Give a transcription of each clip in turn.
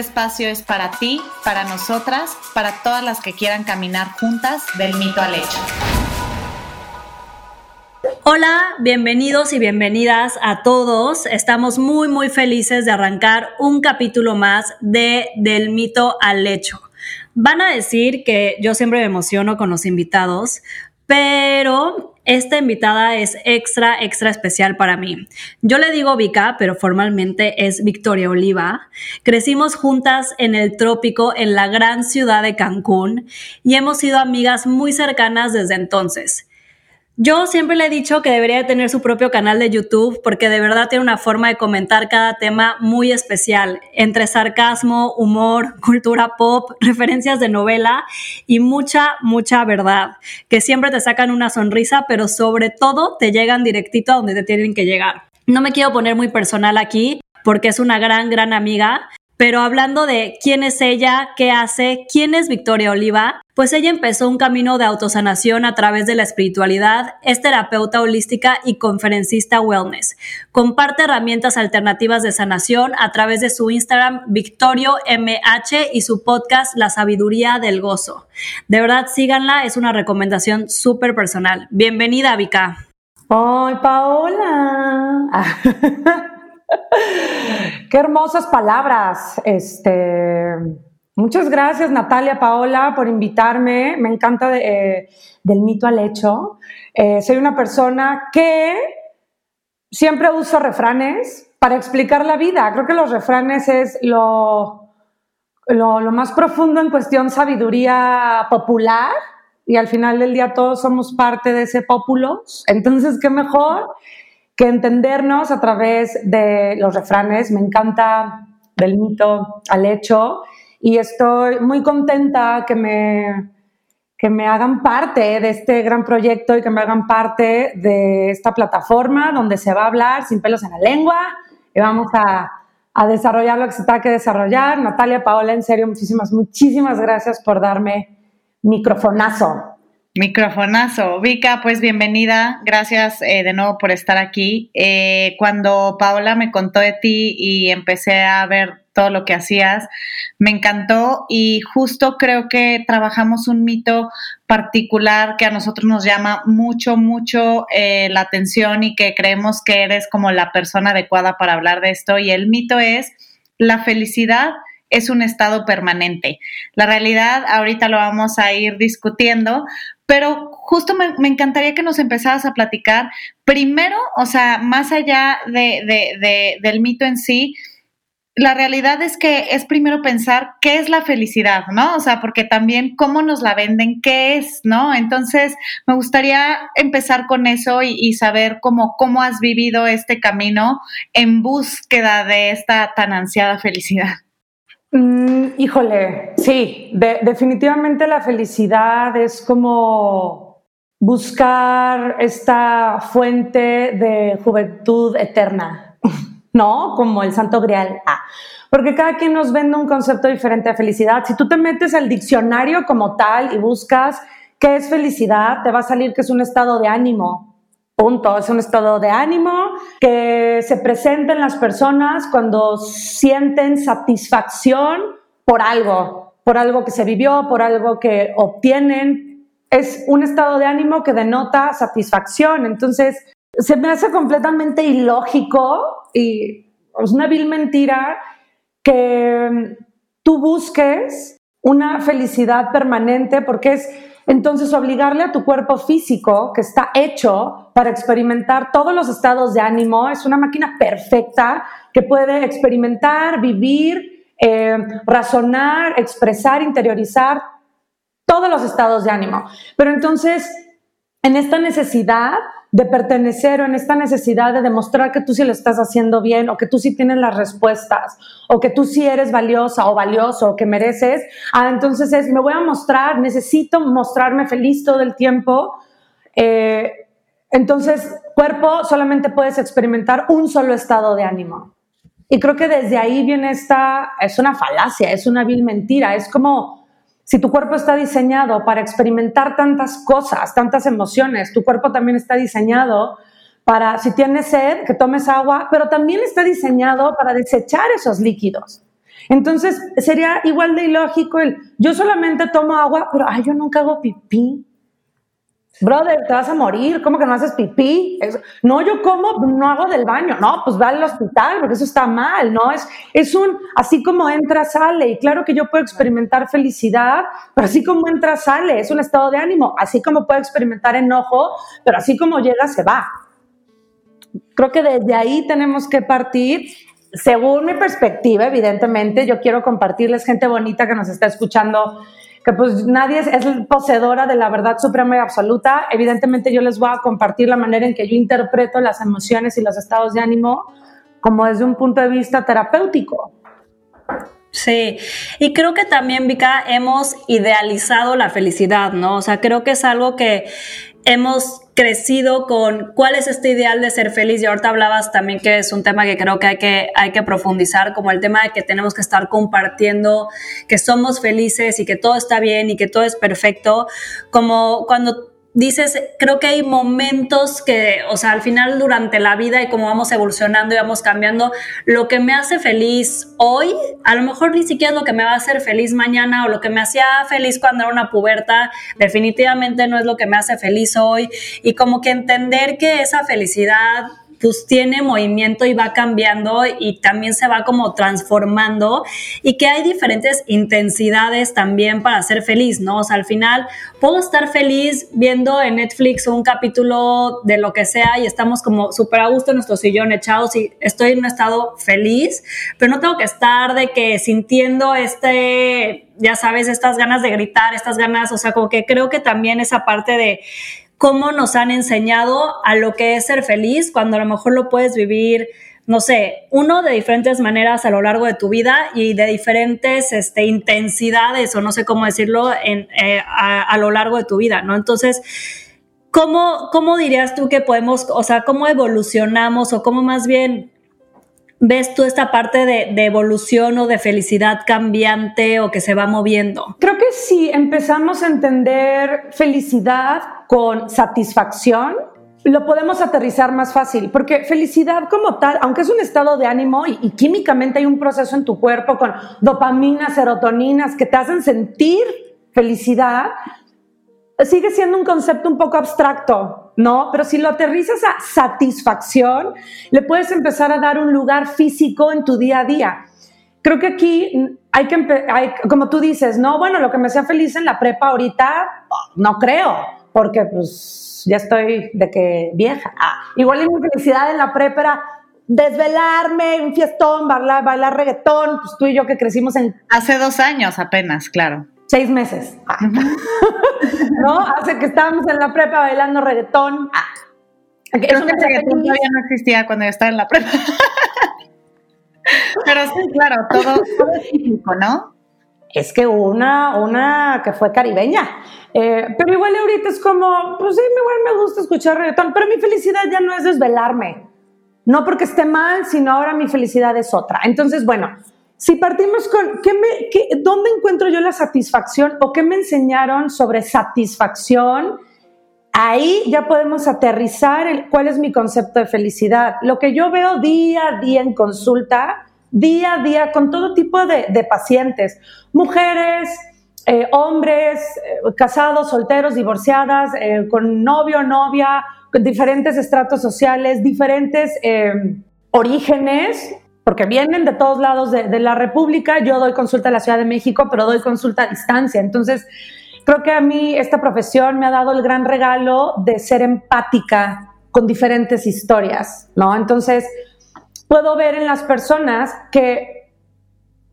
espacio es para ti, para nosotras, para todas las que quieran caminar juntas del mito al hecho. Hola, bienvenidos y bienvenidas a todos. Estamos muy muy felices de arrancar un capítulo más de Del mito al hecho. Van a decir que yo siempre me emociono con los invitados, pero esta invitada es extra, extra especial para mí. Yo le digo Vika, pero formalmente es Victoria Oliva. Crecimos juntas en el trópico en la gran ciudad de Cancún y hemos sido amigas muy cercanas desde entonces. Yo siempre le he dicho que debería tener su propio canal de YouTube porque de verdad tiene una forma de comentar cada tema muy especial, entre sarcasmo, humor, cultura pop, referencias de novela y mucha, mucha verdad, que siempre te sacan una sonrisa, pero sobre todo te llegan directito a donde te tienen que llegar. No me quiero poner muy personal aquí porque es una gran, gran amiga, pero hablando de quién es ella, qué hace, quién es Victoria Oliva, pues ella empezó un camino de autosanación a través de la espiritualidad, es terapeuta holística y conferencista wellness. Comparte herramientas alternativas de sanación a través de su Instagram Victorio MH y su podcast La Sabiduría del Gozo. De verdad, síganla, es una recomendación súper personal. Bienvenida, Vika. ¡Ay, Paola! Qué hermosas palabras. Este, muchas gracias Natalia, Paola, por invitarme. Me encanta eh, del mito al hecho. Eh, soy una persona que siempre uso refranes para explicar la vida. Creo que los refranes es lo, lo, más profundo en cuestión sabiduría popular y al final del día todos somos parte de ese pópulo. Entonces, qué mejor que entendernos a través de los refranes. Me encanta del mito al hecho y estoy muy contenta que me, que me hagan parte de este gran proyecto y que me hagan parte de esta plataforma donde se va a hablar sin pelos en la lengua y vamos a, a desarrollar lo que se tenga que desarrollar. Natalia, Paola, en serio, muchísimas, muchísimas gracias por darme microfonazo. Microfonazo. Vika, pues bienvenida. Gracias eh, de nuevo por estar aquí. Eh, cuando Paola me contó de ti y empecé a ver todo lo que hacías, me encantó y justo creo que trabajamos un mito particular que a nosotros nos llama mucho, mucho eh, la atención y que creemos que eres como la persona adecuada para hablar de esto. Y el mito es la felicidad es un estado permanente. La realidad, ahorita lo vamos a ir discutiendo, pero justo me, encantaría que nos empezaras a platicar primero, o sea, más allá de, del mito en sí, la realidad es que es primero pensar qué es la felicidad, ¿no? O sea, porque también cómo nos la venden, qué es, ¿no? Entonces, me gustaría empezar con eso y, saber cómo, cómo has vivido este camino en búsqueda de esta tan ansiada felicidad. Mm, híjole, sí, definitivamente la felicidad es como buscar esta fuente de juventud eterna, ¿no? Como el santo grial. Ah, porque cada quien nos vende un concepto diferente de felicidad. Si tú te metes al diccionario como tal y buscas qué es felicidad, te va a salir que es un estado de ánimo, Punto. Es un estado de ánimo que se presenta en las personas cuando sienten satisfacción por algo, por algo que se vivió, por algo que obtienen. Es un estado de ánimo que denota satisfacción. Entonces, se me hace completamente ilógico y es una vil mentira que tú busques una felicidad permanente porque es entonces, obligarle a tu cuerpo físico, que está hecho para experimentar todos los estados de ánimo, es una máquina perfecta que puede experimentar, vivir, eh, razonar, expresar, interiorizar todos los estados de ánimo. Pero entonces, en esta necesidad de pertenecer o en esta necesidad de demostrar que tú sí lo estás haciendo bien o que tú sí tienes las respuestas o que tú sí eres valiosa o valioso o que mereces, ah, entonces es, me voy a mostrar, necesito mostrarme feliz todo el tiempo. Eh, entonces, cuerpo, solamente puedes experimentar un solo estado de ánimo. Y creo que desde ahí viene esta, es una falacia, es una vil mentira, es como si tu cuerpo está diseñado para experimentar tantas cosas, tantas emociones, tu cuerpo también está diseñado para, si tienes sed, que tomes agua, pero también está diseñado para desechar esos líquidos. Entonces, sería igual de ilógico el, yo solamente tomo agua, pero ay, yo nunca hago pipí brother, te vas a morir, ¿cómo que no haces pipí? no, yo como, no hago del baño, no, pues va al hospital, porque eso está mal, ¿no? Es, es un, así como entra, sale, y claro que yo puedo experimentar felicidad, pero así como entra, sale, es un estado de ánimo, así como puedo experimentar enojo, pero así como llega, se va. Creo que desde ahí tenemos que partir según mi perspectiva, evidentemente, yo quiero compartirles gente bonita que nos está escuchando que pues nadie es, poseedora de la verdad suprema y absoluta. Evidentemente yo les voy a compartir la manera en que yo interpreto las emociones y los estados de ánimo como desde un punto de vista terapéutico. Sí, y creo que también, Vika, hemos idealizado la felicidad, ¿no? O sea, creo que es algo que hemos crecido con cuál es este ideal de ser feliz. Y ahorita hablabas también que es un tema que creo que hay que, hay que profundizar, como el tema de que tenemos que estar compartiendo que somos felices y que todo está bien y que todo es perfecto, como cuando dices, creo que hay momentos que, o sea, al final durante la vida y como vamos evolucionando y vamos cambiando, lo que me hace feliz hoy, a lo mejor ni siquiera es lo que me va a hacer feliz mañana o lo que me hacía feliz cuando era una puberta, definitivamente no es lo que me hace feliz hoy. Y como que entender que esa felicidad pues tiene movimiento y va cambiando y también se va como transformando y que hay diferentes intensidades también para ser feliz, ¿no? O sea, al final puedo estar feliz viendo en Netflix un capítulo de lo que sea y estamos como súper a gusto en nuestro sillón echados y estoy en un estado feliz, pero no tengo que estar de que sintiendo este, ya sabes, estas ganas de gritar, estas ganas, o sea, como que creo que también esa parte de cómo nos han enseñado a lo que es ser feliz cuando a lo mejor lo puedes vivir, no sé, uno de diferentes maneras a lo largo de tu vida y de diferentes este, intensidades o no sé cómo decirlo eh, a, lo largo de tu vida, ¿no? Entonces, ¿cómo, ¿cómo dirías tú que podemos, o sea, cómo evolucionamos o cómo más bien ves tú esta parte de, de, evolución o de felicidad cambiante o que se va moviendo? Creo que si empezamos a entender felicidad con satisfacción, lo podemos aterrizar más fácil, porque felicidad como tal, aunque es un estado de ánimo y, y químicamente hay un proceso en tu cuerpo con dopaminas, serotoninas que te hacen sentir felicidad, sigue siendo un concepto un poco abstracto, ¿no? Pero si lo aterrizas a satisfacción, le puedes empezar a dar un lugar físico en tu día a día. Creo que aquí hay que, hay, como tú dices, no, bueno, lo que me hacía feliz en la prepa ahorita, no creo, porque pues ya estoy de que vieja. Ah, igual mi felicidad en la prepa era desvelarme, un fiestón, bailar, bailar reggaetón, pues tú y yo que crecimos en... Hace dos años apenas, claro seis meses. ¿No? Hace que estábamos en la prepa bailando reggaetón. Creo que el reggaetón todavía no existía cuando yo estaba en la prepa. Pero sí, claro, todo, es típico, ¿no? Es que una, una que fue caribeña. Eh, pero igual ahorita es como, pues sí, igual me gusta escuchar reggaetón, pero mi felicidad ya no es desvelarme. No porque esté mal, sino ahora mi felicidad es otra. Entonces, bueno, si partimos con, ¿qué me, ¿dónde encuentro yo la satisfacción o qué me enseñaron sobre satisfacción? Ahí ya podemos aterrizar cuál es mi concepto de felicidad. Lo que yo veo día a día en consulta, día a día con todo tipo de, pacientes, mujeres, eh, hombres, eh, casados, solteros, divorciadas, eh, con novio, novia, con diferentes estratos sociales, diferentes orígenes, porque vienen de todos lados de, la República. Yo doy consulta en la Ciudad de México, pero doy consulta a distancia. Entonces, creo que a mí esta profesión me ha dado el gran regalo de ser empática con diferentes historias, ¿no? Entonces, puedo ver en las personas que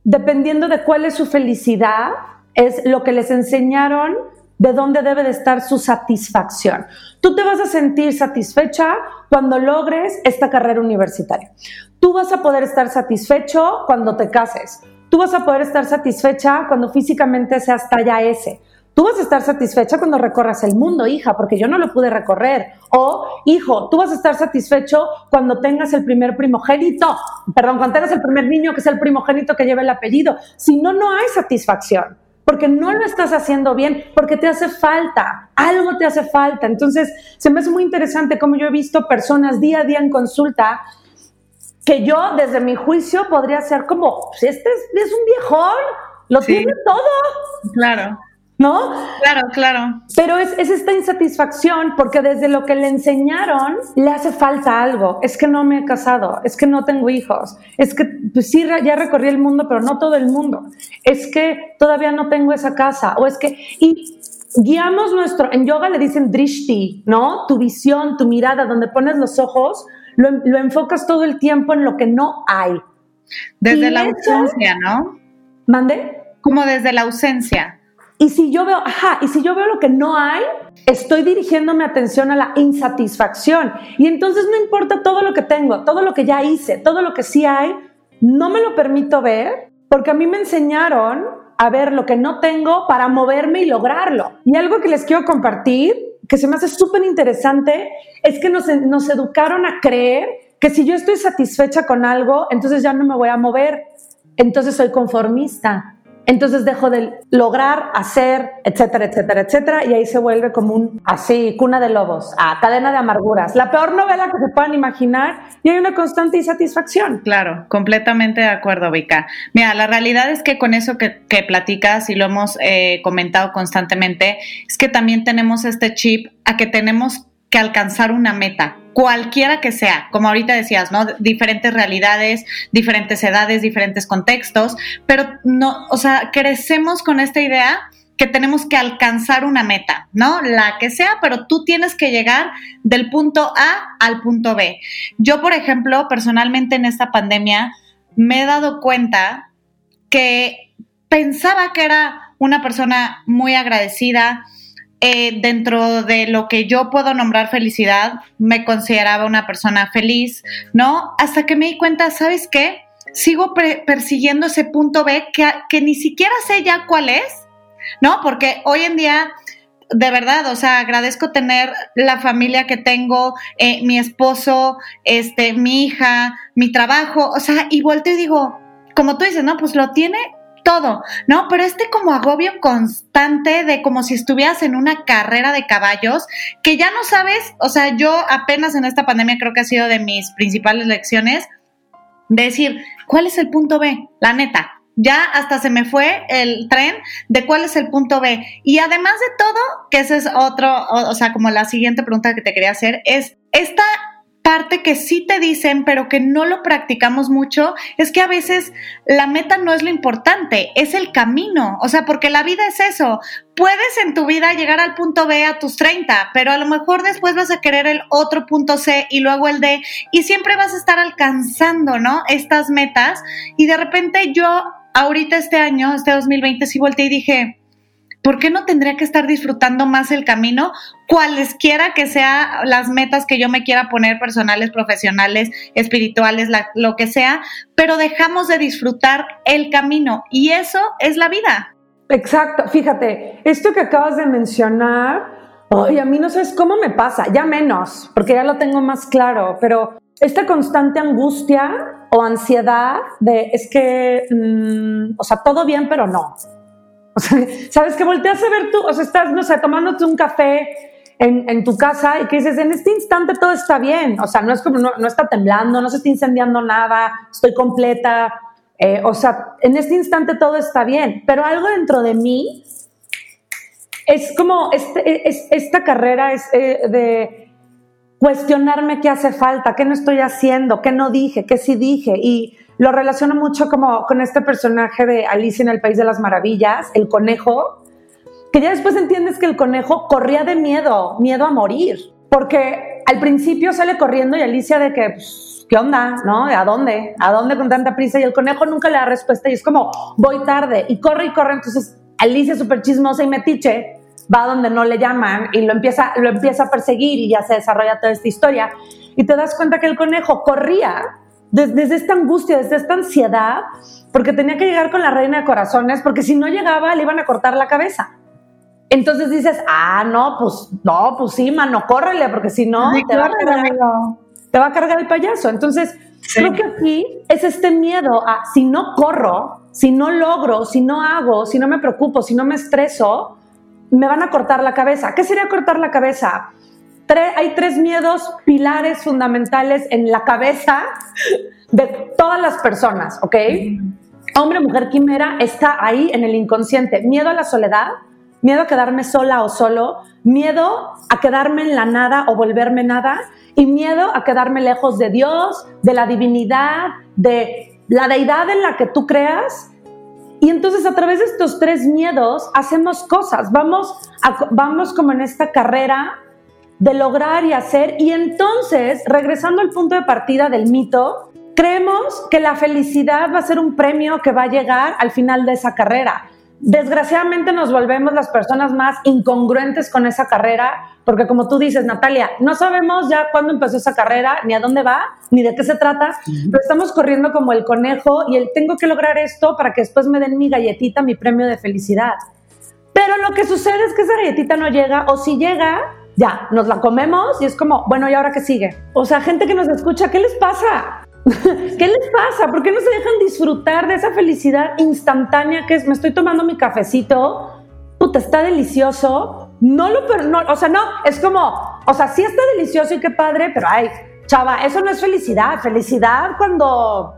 dependiendo de cuál es su felicidad, es lo que les enseñaron de dónde debe de estar su satisfacción. Tú te vas a sentir satisfecha cuando logres esta carrera universitaria. Tú vas a poder estar satisfecho cuando te cases. Tú vas a poder estar satisfecha cuando físicamente seas talla S. Tú vas a estar satisfecha cuando recorras el mundo, hija, porque yo no lo pude recorrer. O, hijo, tú vas a estar satisfecho cuando tengas el primer primogénito. Perdón, cuando tengas el primer niño que es el primogénito que lleva el apellido. Si no, no hay satisfacción porque no lo estás haciendo bien, porque te hace falta, algo te hace falta. Entonces, se me hace muy interesante cómo yo he visto personas día a día en consulta que yo, desde mi juicio, podría ser como, pues este es, un viejón, lo tiene todo. Claro. ¿No? Claro, claro. Pero es, esta insatisfacción porque desde lo que le enseñaron le hace falta algo. Es que no me he casado, es que no tengo hijos, es que pues sí, ya recorrí el mundo, pero no todo el mundo. Es que todavía no tengo esa casa, o es que... Y guiamos nuestro, en yoga le dicen drishti, ¿no? Tu visión, tu mirada, donde pones los ojos, lo, enfocas todo el tiempo en lo que no hay. Desde la ausencia, ¿no? ¿Mande? Como desde la ausencia. Y si yo veo, ajá, y si yo veo lo que no hay, estoy dirigiendo mi atención a la insatisfacción. Y entonces no importa todo lo que tengo, todo lo que ya hice, todo lo que sí hay, no me lo permito ver porque a mí me enseñaron a ver lo que no tengo para moverme y lograrlo. Y algo que les quiero compartir, que se me hace súper interesante, es que nos, nos educaron a creer que si yo estoy satisfecha con algo, entonces ya no me voy a mover, entonces soy conformista entonces dejo de lograr, hacer, etcétera, etcétera, etcétera, y ahí se vuelve como un, así, cuna de lobos, a cadena de amarguras, la peor novela que se puedan imaginar, y hay una constante insatisfacción. Claro, completamente de acuerdo, Vika. Mira, la realidad es que con eso que, platicas y lo hemos eh, comentado constantemente, es que también tenemos este chip a que tenemos que alcanzar una meta, cualquiera que sea, como ahorita decías, ¿no? Diferentes realidades, diferentes edades, diferentes contextos, pero no, o sea, crecemos con esta idea que tenemos que alcanzar una meta, ¿no? La que sea, pero tú tienes que llegar del punto A al punto B. Yo, por ejemplo, personalmente en esta pandemia me he dado cuenta que pensaba que era una persona muy agradecida, eh, dentro de lo que yo puedo nombrar felicidad, me consideraba una persona feliz, ¿no? Hasta que me di cuenta, ¿sabes qué? Sigo persiguiendo ese punto B que, que ni siquiera sé ya cuál es, ¿no? Porque hoy en día de verdad, o sea, agradezco tener la familia que tengo, eh, mi esposo, este, mi hija, mi trabajo, o sea, y volteo y digo, como tú dices, no, pues lo tiene todo, ¿no? Pero este como agobio constante de como si estuvieras en una carrera de caballos, que ya no sabes, o sea, yo apenas en esta pandemia creo que ha sido de mis principales lecciones, de decir, ¿cuál es el punto B? La neta, ya hasta se me fue el tren de cuál es el punto B. Y además de todo, que ese es otro, o, o, sea, como la siguiente pregunta que te quería hacer, es esta parte que sí te dicen, pero que no lo practicamos mucho, es que a veces la meta no es lo importante, es el camino. O sea, porque la vida es eso. Puedes en tu vida llegar al punto B a tus 30, pero a lo mejor después vas a querer el otro punto C y luego el D, y siempre vas a estar alcanzando, ¿no? Estas metas. Y de repente yo, ahorita este año, este 2020, sí volteé y dije, ¿por qué no tendría que estar disfrutando más el camino? Cualesquiera que sean las metas que yo me quiera poner, personales, profesionales, espirituales, lo que sea, pero dejamos de disfrutar el camino y eso es la vida. Exacto, fíjate, esto que acabas de mencionar, oye, a mí no sabes cómo me pasa, ya menos, porque ya lo tengo más claro, pero esta constante angustia o ansiedad de es que, mm, o sea, todo bien, pero no. O sea, sabes que volteas a ver tú, o sea, estás, no sé, tomándote un café en, tu casa y que dices, en este instante todo está bien. O sea, no es como, no, está temblando, no se está incendiando nada, estoy completa. Eh, o sea, en este instante todo está bien. Pero algo dentro de mí es como, este, es, esta carrera es eh, de cuestionarme qué hace falta, qué no estoy haciendo, qué no dije, qué sí dije. Y lo relaciono mucho como con este personaje de Alicia en el País de las Maravillas, el conejo, que ya después entiendes que el conejo corría de miedo, miedo a morir, porque al principio sale corriendo y Alicia de que, pues, ¿qué onda? ¿No? ¿A dónde? ¿A dónde con tanta prisa? Y el conejo nunca le da respuesta y es como, voy tarde, y corre y corre, entonces Alicia súper chismosa y metiche, va donde no le llaman y lo empieza, lo empieza a perseguir y ya se desarrolla toda esta historia. Y te das cuenta que el conejo corría desde, esta angustia, desde esta ansiedad, porque tenía que llegar con la reina de corazones, porque si no llegaba le iban a cortar la cabeza. Entonces dices, ah, no, pues no, pues sí, mano, córrele, porque si no, te, va a cargar, te va a cargar el payaso. Entonces, creo que aquí es este miedo a si no corro, si no logro, si no hago, si no me preocupo, si no me estreso, me van a cortar la cabeza. ¿Qué sería cortar la cabeza? Hay tres miedos pilares fundamentales en la cabeza de todas las personas, ¿ok? Hombre, mujer, quimera está ahí en el inconsciente. Miedo a la soledad, miedo a quedarme sola o solo, miedo a quedarme en la nada o volverme nada y miedo a quedarme lejos de Dios, de la divinidad, de la deidad en la que tú creas. Y entonces a través de estos tres miedos hacemos cosas, vamos, vamos como en esta carrera de lograr y hacer. Y entonces, regresando al punto de partida del mito, creemos que la felicidad va a ser un premio que va a llegar al final de esa carrera. Desgraciadamente nos volvemos las personas más incongruentes con esa carrera, porque como tú dices, Natalia, no sabemos ya cuándo empezó esa carrera, ni a dónde va, ni de qué se trata, pero estamos corriendo como el conejo y el tengo que lograr esto para que después me den mi galletita, mi premio de felicidad. Pero lo que sucede es que esa galletita no llega, o si llega, ya, nos la comemos y es como, bueno, ¿y ahora qué sigue? O sea, gente que nos escucha, ¿qué les pasa? ¿Qué les pasa? ¿Por qué no se dejan disfrutar de esa felicidad instantánea que es, me estoy tomando mi cafecito, puta, está delicioso? No lo, no, o sea, no, es como, o sea, sí está delicioso y qué padre, pero ay, chava, eso no es felicidad. Felicidad cuando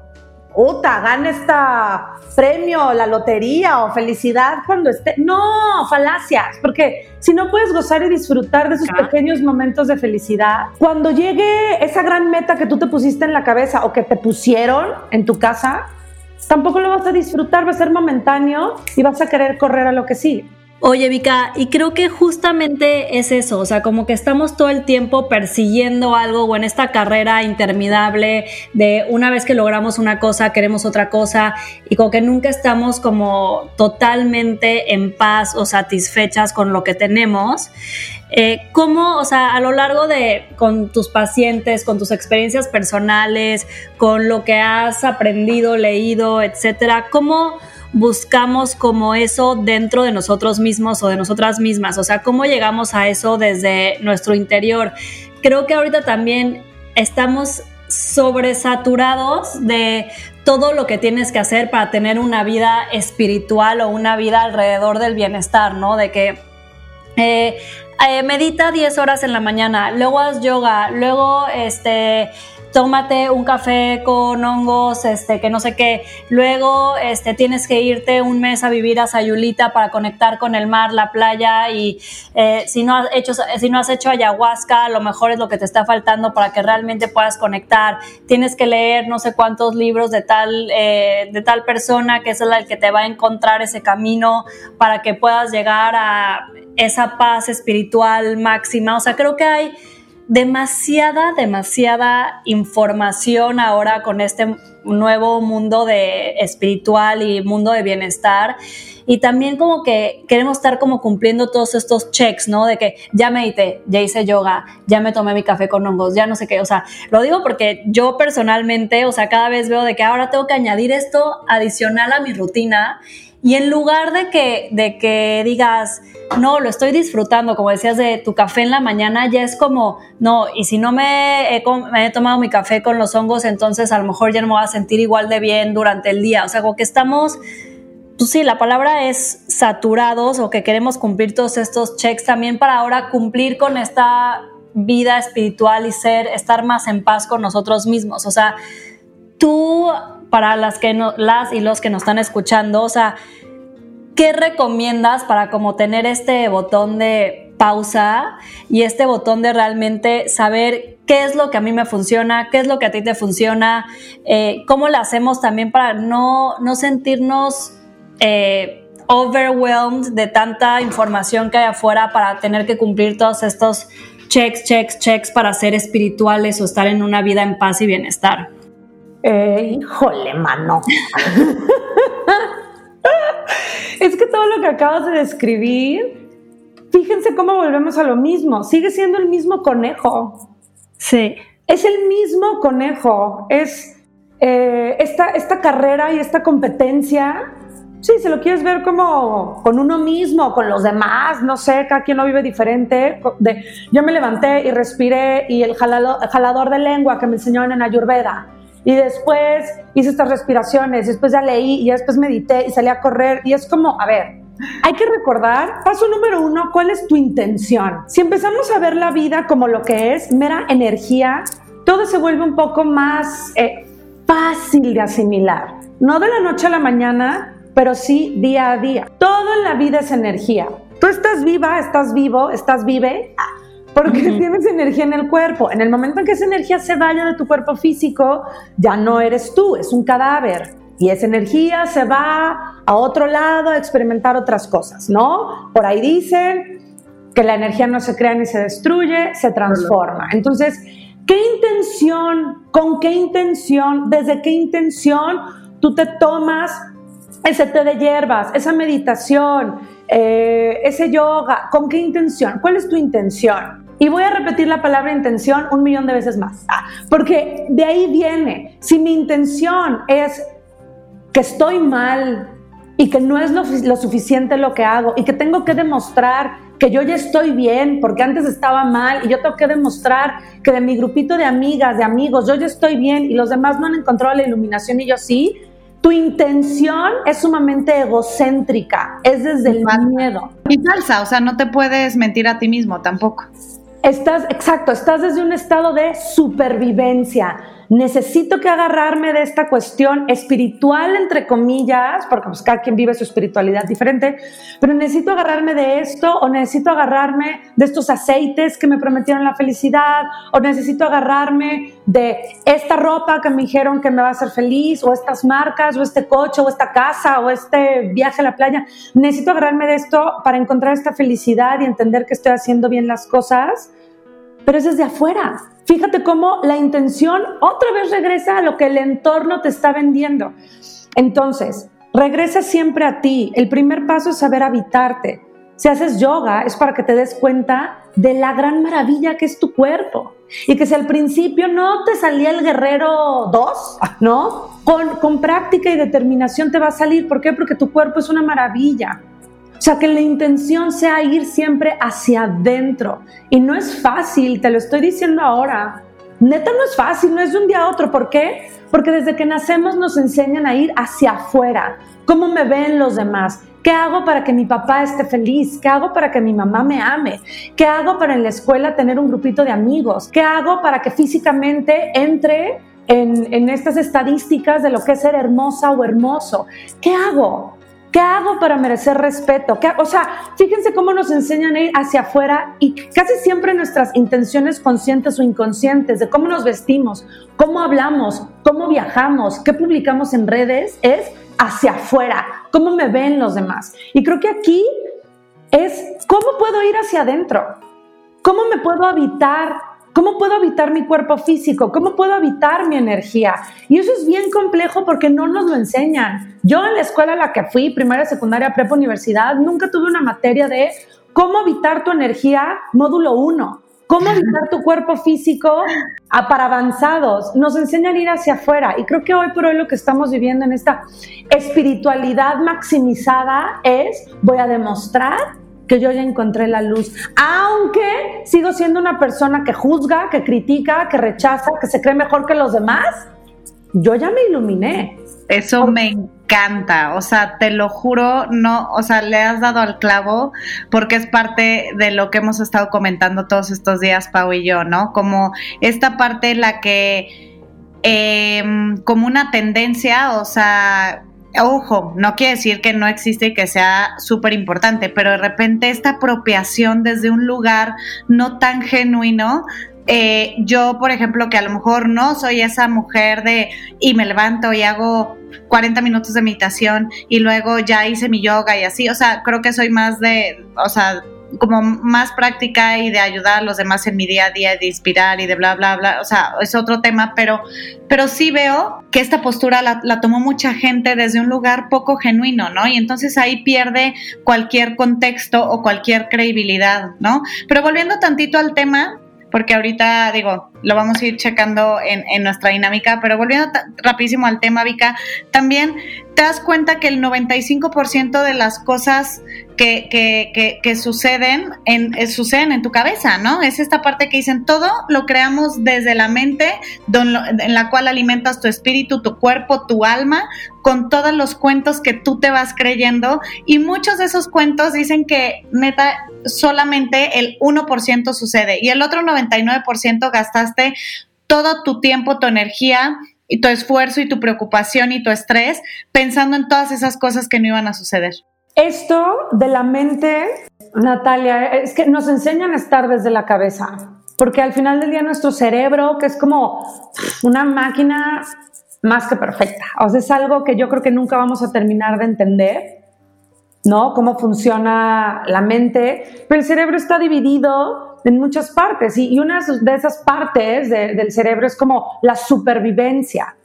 puta, gana esta premio, la lotería o felicidad cuando esté. No, falacias, porque si no puedes gozar y disfrutar de esos pequeños momentos de felicidad, cuando llegue esa gran meta que tú te pusiste en la cabeza o que te pusieron en tu casa, tampoco lo vas a disfrutar, va a ser momentáneo y vas a querer correr a lo que sigue. Oye, Vika, y creo que justamente es eso, o sea, como que estamos todo el tiempo persiguiendo algo o en esta carrera interminable de una vez que logramos una cosa, queremos otra cosa y como que nunca estamos como totalmente en paz o satisfechas con lo que tenemos. Eh, ¿Cómo, o sea, a lo largo de, con tus pacientes, con tus experiencias personales, con lo que has aprendido, leído, etcétera, cómo buscamos como eso dentro de nosotros mismos o de nosotras mismas, o sea, cómo llegamos a eso desde nuestro interior. Creo que ahorita también estamos sobresaturados de todo lo que tienes que hacer para tener una vida espiritual o una vida alrededor del bienestar, ¿no? De que eh, eh, medita 10 horas en la mañana, luego haz yoga, luego este, tómate un café con hongos, este, que no sé qué. Luego, este, tienes que irte un mes a vivir a Sayulita para conectar con el mar, la playa y eh, si, no has hecho, si no has hecho ayahuasca, lo mejor es lo que te está faltando para que realmente puedas conectar. Tienes que leer no sé cuántos libros de tal, eh, de tal persona que es el que te va a encontrar ese camino para que puedas llegar a esa paz espiritual máxima. O sea, creo que hay demasiada, demasiada información ahora con este nuevo mundo de espiritual y mundo de bienestar. Y también como que queremos estar como cumpliendo todos estos checks, ¿no? De que ya medité, ya hice yoga, ya me tomé mi café con hongos, ya no sé qué. O sea, lo digo porque yo personalmente, o sea, cada vez veo de que ahora tengo que añadir esto adicional a mi rutina y en lugar de que, de que digas, no, lo estoy disfrutando, como decías de tu café en la mañana, ya es como, no, y si no me he, me he tomado mi café con los hongos, entonces a lo mejor ya no me voy a sentir igual de bien durante el día. O sea, como que estamos, pues sí, la palabra es saturados o que queremos cumplir todos estos checks también para ahora cumplir con esta vida espiritual y ser, estar más en paz con nosotros mismos. O sea, tú para las que no, las y los que nos están escuchando, o sea, ¿qué recomiendas para como tener este botón de pausa y este botón de realmente saber qué es lo que a mí me funciona, qué es lo que a ti te funciona, eh, cómo lo hacemos también para no, no sentirnos eh, overwhelmed de tanta información que hay afuera para tener que cumplir todos estos checks, checks, checks para ser espirituales o estar en una vida en paz y bienestar. Eh, híjole, mano. es que todo lo que acabas de describir, fíjense cómo volvemos a lo mismo, sigue siendo el mismo conejo. Sí. Es el mismo conejo, es eh, esta, esta carrera y esta competencia Sí, si lo quieres ver como con uno mismo, con los demás, no sé, cada quien lo vive diferente. De, yo me levanté y respiré y el, jalador de lengua que me enseñaron en Ayurveda. Y después hice estas respiraciones, y después ya leí, y después medité y salí a correr. Y es como, a ver, hay que recordar, paso número uno, ¿cuál es tu intención? Si empezamos a ver la vida como lo que es, mera energía, todo se vuelve un poco más eh, fácil de asimilar. No de la noche a la mañana, pero sí día a día. Todo en la vida es energía. Tú estás viva, estás vivo, estás vive, porque tienes energía en el cuerpo. En el momento en que esa energía se vaya de tu cuerpo físico, ya no eres tú, es un cadáver. Y esa energía se va a otro lado a experimentar otras cosas, ¿no? Por ahí dicen que la energía no se crea ni se destruye, se transforma. Entonces, ¿qué intención, con qué intención, desde qué intención tú te tomas ese té de hierbas, esa meditación, eh, ese yoga, ¿con qué intención? ¿Cuál es tu intención? Y voy a repetir la palabra intención un millón de veces más, ah, porque de ahí viene, si mi intención es que estoy mal y que no es lo, lo suficiente lo que hago y que tengo que demostrar que yo ya estoy bien porque antes estaba mal y yo tengo que demostrar que de mi grupito de amigas, de amigos, yo ya estoy bien y los demás no han encontrado la iluminación y yo sí, tu intención es sumamente egocéntrica, es desde el miedo. Y falsa, o sea, no te puedes mentir a ti mismo tampoco. Estás, exacto, estás desde un estado de supervivencia necesito que agarrarme de esta cuestión espiritual, entre comillas, porque pues, cada quien vive su espiritualidad diferente, pero necesito agarrarme de esto o necesito agarrarme de estos aceites que me prometieron la felicidad o necesito agarrarme de esta ropa que me dijeron que me va a hacer feliz o estas marcas o este coche o esta casa o este viaje a la playa. Necesito agarrarme de esto para encontrar esta felicidad y entender que estoy haciendo bien las cosas, pero es desde afuera Fíjate cómo la intención otra vez regresa a lo que el entorno te está vendiendo. Entonces, regresa siempre a ti. El primer paso es saber habitarte. Si haces yoga es para que te des cuenta de la gran maravilla que es tu cuerpo. Y que si al principio no te salía el guerrero 2, ¿no? Con, con práctica y determinación te va a salir. ¿Por qué? Porque tu cuerpo es una maravilla. O sea, que la intención sea ir siempre hacia adentro. Y no es fácil, te lo estoy diciendo ahora. Neta no es fácil, no es de un día a otro. ¿Por qué? Porque desde que nacemos nos enseñan a ir hacia afuera. ¿Cómo me ven los demás? ¿Qué hago para que mi papá esté feliz? ¿Qué hago para que mi mamá me ame? ¿Qué hago para en la escuela tener un grupito de amigos? ¿Qué hago para que físicamente entre en, en estas estadísticas de lo que es ser hermosa o hermoso? ¿Qué hago? ¿Qué hago para merecer respeto? ¿Qué, o sea, fíjense cómo nos enseñan a ir hacia afuera y casi siempre nuestras intenciones conscientes o inconscientes de cómo nos vestimos, cómo hablamos, cómo viajamos, qué publicamos en redes es hacia afuera, cómo me ven los demás. Y creo que aquí es cómo puedo ir hacia adentro, cómo me puedo habitar ¿Cómo puedo habitar mi cuerpo físico? ¿Cómo puedo habitar mi energía? Y eso es bien complejo porque no nos lo enseñan. Yo en la escuela a la que fui, primaria, secundaria, prepa, universidad, nunca tuve una materia de cómo habitar tu energía, módulo 1. ¿Cómo habitar tu cuerpo físico para avanzados? Nos enseñan a ir hacia afuera. Y creo que hoy por hoy lo que estamos viviendo en esta espiritualidad maximizada es, voy a demostrar que yo ya encontré la luz, aunque sigo siendo una persona que juzga, que critica, que rechaza, que se cree mejor que los demás, yo ya me iluminé. Eso me encanta, o sea, te lo juro, no, o sea, le has dado al clavo porque es parte de lo que hemos estado comentando todos estos días, Pau y yo, ¿no? Como esta parte en la que, em, como una tendencia, o sea, ojo, no quiere decir que no existe y que sea súper importante, pero de repente esta apropiación desde un lugar no tan genuino eh, yo, por ejemplo, que a lo mejor no soy esa mujer de y me levanto y hago 40 minutos de meditación y luego ya hice mi yoga y así, o sea, creo que soy más de, o sea, como más práctica y de ayudar a los demás en mi día a día, de inspirar y de bla, bla, bla, o sea, es otro tema, pero, pero sí veo que esta postura la, la tomó mucha gente desde un lugar poco genuino, ¿no? Y entonces ahí pierde cualquier contexto o cualquier credibilidad, ¿no? Pero volviendo tantito al tema, porque ahorita digo, lo vamos a ir checando en, en nuestra dinámica, pero volviendo rapidísimo al tema, Vika, también te das cuenta que el 95% de las cosas que, suceden, en, eh, suceden en tu cabeza, ¿no? Es esta parte que dicen, todo lo creamos desde la mente, en la cual alimentas tu espíritu, tu cuerpo, tu alma, con todos los cuentos que tú te vas creyendo. Y muchos de esos cuentos dicen que, neta, solamente el 1% sucede y el otro 99% gastaste todo tu tiempo, tu energía y tu esfuerzo y tu preocupación y tu estrés pensando en todas esas cosas que no iban a suceder. Esto de la mente, Natalia, es que nos enseñan a estar desde la cabeza, porque al final del día nuestro cerebro, que es como una máquina más que perfecta, o es algo que yo creo que nunca vamos a terminar de entender, ¿no? Cómo funciona la mente, pero el cerebro está dividido en muchas partes y, una de esas partes del cerebro es como la supervivencia.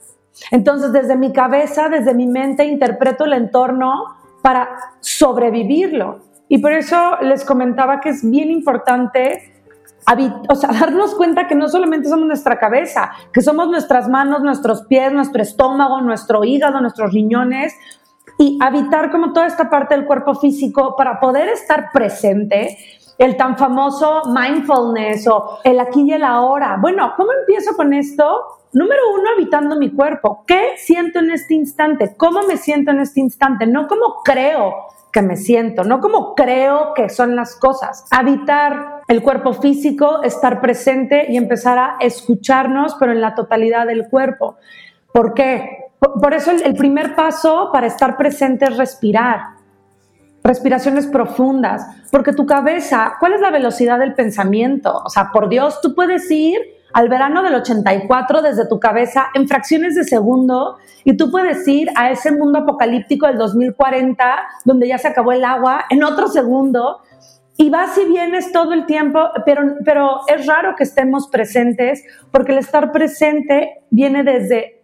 Entonces, desde mi cabeza, desde mi mente, interpreto el entorno para sobrevivirlo. Y por eso les comentaba que es bien importante o sea, darnos cuenta que no solamente somos nuestra cabeza, que somos nuestras manos, nuestros pies, nuestro estómago, nuestro hígado, nuestros riñones, y habitar como toda esta parte del cuerpo físico para poder estar presente. El tan famoso mindfulness o el aquí y el ahora. Bueno, ¿cómo empiezo con esto? Número uno, habitando mi cuerpo. ¿Qué siento en este instante? ¿Cómo me siento en este instante? No como creo que me siento, no como creo que son las cosas. Habitar el cuerpo físico, estar presente y empezar a escucharnos, pero en la totalidad del cuerpo. ¿Por qué? Por eso el, primer paso para estar presente es respirar. Respiraciones profundas, porque tu cabeza, ¿cuál es la velocidad del pensamiento? O sea, por Dios, tú puedes ir al verano del 84 desde tu cabeza en fracciones de segundo y tú puedes ir a ese mundo apocalíptico del 2040 donde ya se acabó el agua en otro segundo y vas y vienes todo el tiempo, pero, pero es raro que estemos presentes porque el estar presente viene desde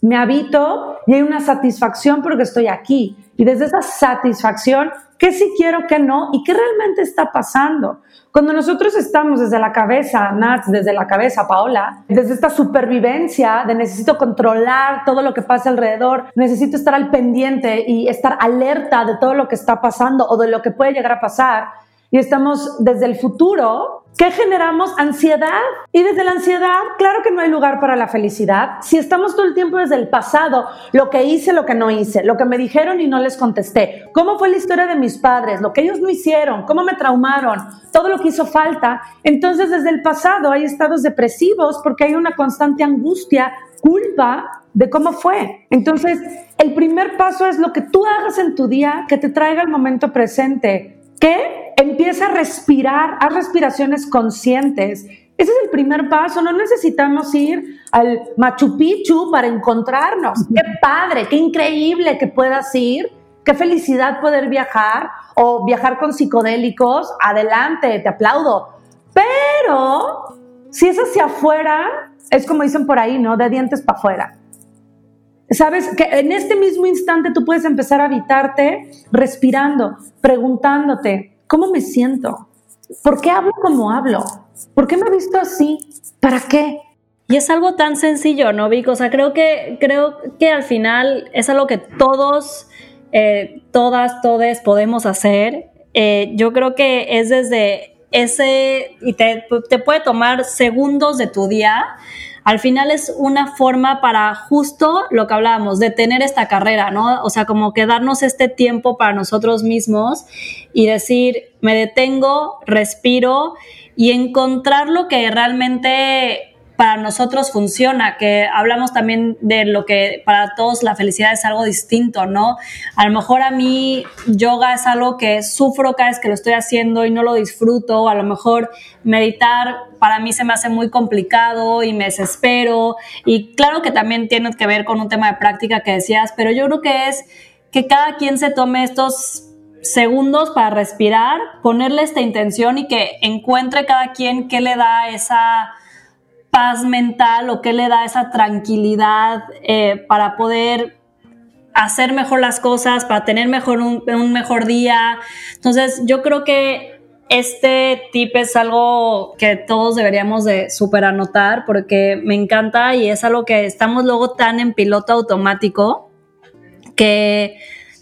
me habito y hay una satisfacción porque estoy aquí. Y desde esa satisfacción, ¿qué sí quiero, qué no? ¿Y qué realmente está pasando? Cuando nosotros estamos desde la cabeza, Nats, desde la cabeza, Paola, desde esta supervivencia de necesito controlar todo lo que pasa alrededor, necesito estar al pendiente y estar alerta de todo lo que está pasando o de lo que puede llegar a pasar, y estamos desde el futuro, ¿qué generamos? Ansiedad. Y desde la ansiedad, claro que no hay lugar para la felicidad. Si estamos todo el tiempo desde el pasado, lo que hice, lo que no hice, lo que me dijeron y no les contesté, cómo fue la historia de mis padres, lo que ellos no hicieron, cómo me traumaron, todo lo que hizo falta, entonces desde el pasado hay estados depresivos porque hay una constante angustia, culpa de cómo fue. Entonces, el primer paso es lo que tú hagas en tu día que te traiga el momento presente que empieza a respirar, a respiraciones conscientes. Ese es el primer paso, no necesitamos ir al Machu Picchu para encontrarnos. Qué padre, qué increíble que puedas ir, qué felicidad poder viajar o viajar con psicodélicos, adelante, te aplaudo. Pero si es hacia afuera, es como dicen por ahí, ¿no? De dientes para afuera. Sabes que en este mismo instante tú puedes empezar a habitarte respirando, preguntándote, ¿cómo me siento? ¿Por qué hablo como hablo? ¿Por qué me he visto así? ¿Para qué? Y es algo tan sencillo, ¿no, Vic? O sea, creo que, creo que al final es algo que todos, eh, todas, todes podemos hacer. Eh, yo creo que es desde ese, y te, te puede tomar segundos de tu día, al final es una forma para justo lo que hablábamos, de tener esta carrera, ¿no? O sea, como que darnos este tiempo para nosotros mismos y decir, me detengo, respiro y encontrar lo que realmente para nosotros funciona, que hablamos también de lo que para todos la felicidad es algo distinto, ¿no? A lo mejor a mí yoga es algo que sufro cada vez que lo estoy haciendo y no lo disfruto, a lo mejor meditar para mí se me hace muy complicado y me desespero y claro que también tiene que ver con un tema de práctica que decías, pero yo creo que es que cada quien se tome estos segundos para respirar, ponerle esta intención y que encuentre cada quien qué le da esa paz mental o qué le da esa tranquilidad eh, para poder hacer mejor las cosas, para tener mejor un, un mejor día. Entonces, yo creo que este tip es algo que todos deberíamos de super anotar porque me encanta y es algo que estamos luego tan en piloto automático que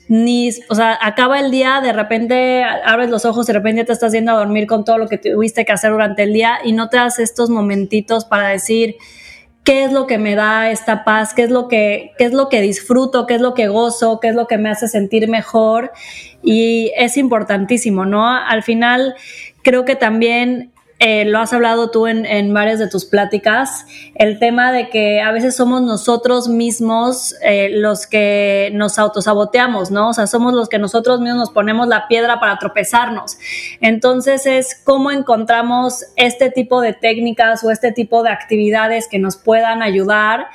ni, o sea, acaba el día, de repente abres los ojos, de repente te estás yendo a dormir con todo lo que tuviste que hacer durante el día y no te das estos momentitos para decir qué es lo que me da esta paz, qué es lo que, qué es lo que disfruto, qué es lo que gozo, qué es lo que me hace sentir mejor y es importantísimo, ¿no? Al final creo que también eh, lo has hablado tú en, varias de tus pláticas, el tema de que a veces somos nosotros mismos eh, los que nos autosaboteamos, ¿no? O sea, somos los que nosotros mismos nos ponemos la piedra para tropezarnos. Entonces es cómo encontramos este tipo de técnicas o este tipo de actividades que nos puedan ayudar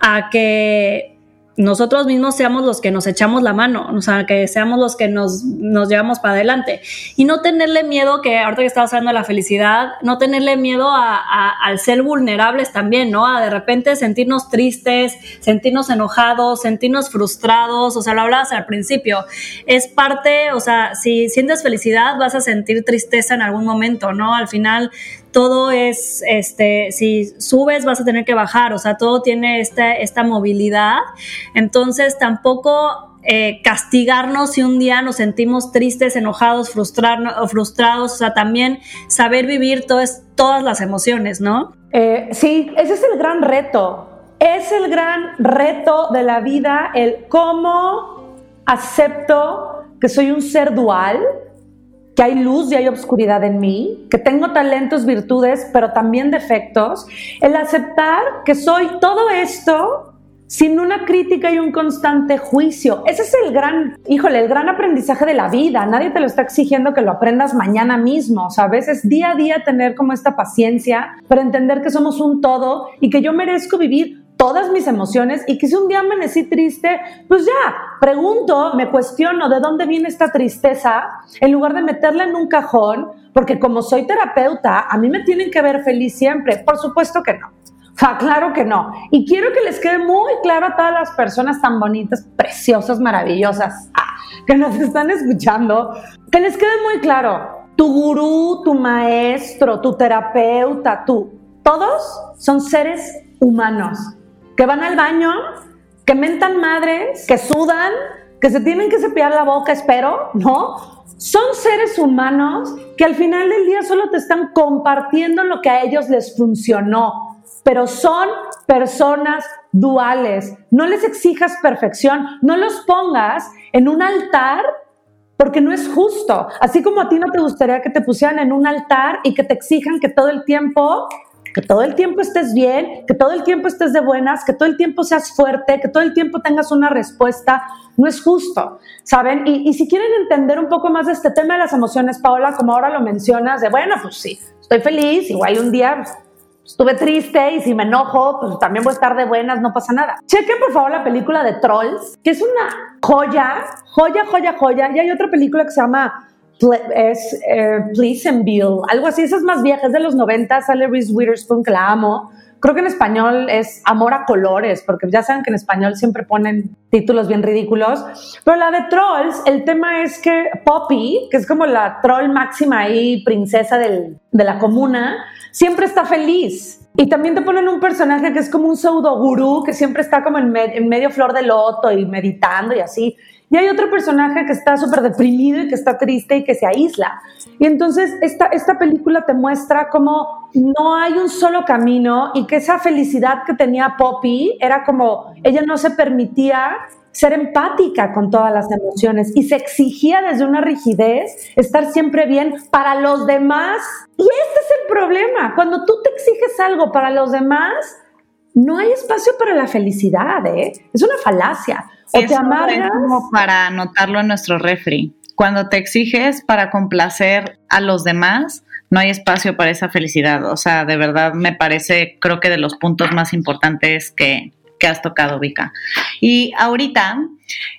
a que nosotros mismos seamos los que nos echamos la mano, o sea, que seamos los que nos, nos llevamos para adelante. Y no tenerle miedo, que ahorita que estabas hablando de la felicidad, no tenerle miedo a, al ser vulnerables también, ¿no? A de repente sentirnos tristes, sentirnos enojados, sentirnos frustrados, o sea, lo hablabas al principio. Es parte, o sea, si sientes felicidad, vas a sentir tristeza en algún momento, ¿no? Al final todo es, este, si subes vas a tener que bajar, o sea, todo tiene esta, esta movilidad. Entonces, tampoco eh, castigarnos si un día nos sentimos tristes, enojados, frustrados, frustrados, o sea, también saber vivir todas las emociones, ¿no? Eh, sí, ese es el gran reto. Es el gran reto de la vida, el cómo acepto que soy un ser dual, que hay luz y hay obscuridad en mí, que tengo talentos, virtudes, pero también defectos, el aceptar que soy todo esto sin una crítica y un constante juicio. Ese es el gran, híjole, el gran aprendizaje de la vida. Nadie te lo está exigiendo que lo aprendas mañana mismo, ¿sabes? Es día a día tener como esta paciencia para entender que somos un todo y que yo merezco vivir todas mis emociones y que si un día amanecí triste, pues ya, pregunto, me cuestiono de dónde viene esta tristeza, en lugar de meterla en un cajón, porque como soy terapeuta, a mí me tienen que ver feliz siempre. Por supuesto que no. O sea, claro que no. Y quiero que les quede muy claro a todas las personas tan bonitas, preciosas, maravillosas, ah, que nos están escuchando, que les quede muy claro, tu gurú, tu maestro, tu terapeuta, tú, todos son seres humanos que van al baño, que mentan madres, que sudan, que se tienen que cepillar la boca, espero, ¿no? Son seres humanos que al final del día solo te están compartiendo lo que a ellos les funcionó, pero son personas duales. No les exijas perfección, no los pongas en un altar porque no es justo. Así como a ti no te gustaría que te pusieran en un altar y que te exijan que todo el tiempo que todo el tiempo estés bien, que todo el tiempo estés de buenas, que todo el tiempo seas fuerte, que todo el tiempo tengas una respuesta, no es justo, ¿saben? Y, si quieren entender un poco más de este tema de las emociones, Paola, como ahora lo mencionas, de bueno, pues sí, estoy feliz, igual un día pues, estuve triste y si me enojo, pues también voy a estar de buenas, no pasa nada. Chequen por favor la película de Trolls, que es una joya, joya, joya, joya, y hay otra película que se llama es eh, Pleasantville, algo así, esas más viejas de los 90, sale Reese Witherspoon, que la amo. Creo que en español es Amor a Colores, porque ya saben que en español siempre ponen títulos bien ridículos. Pero la de Trolls, el tema es que Poppy, que es como la troll máxima ahí, princesa del, de la comuna, siempre está feliz. Y también te ponen un personaje que es como un pseudo gurú, que siempre está como en, en medio flor de loto y meditando y así. Y hay otro personaje que está súper deprimido y que está triste y que se aísla. Y entonces esta, esta película te muestra cómo no hay un solo camino y que esa felicidad que tenía Poppy era como ella no se permitía ser empática con todas las emociones y se exigía desde una rigidez estar siempre bien para los demás. Y este es el problema. Cuando tú te exiges algo para los demás, no hay espacio para la felicidad, ¿eh? Es una falacia. O te amargas. como para anotarlo en nuestro refri. Cuando te exiges para complacer a los demás, no hay espacio para esa felicidad. O sea, de verdad me parece, creo que de los puntos más importantes que, que has tocado, Vika. Y ahorita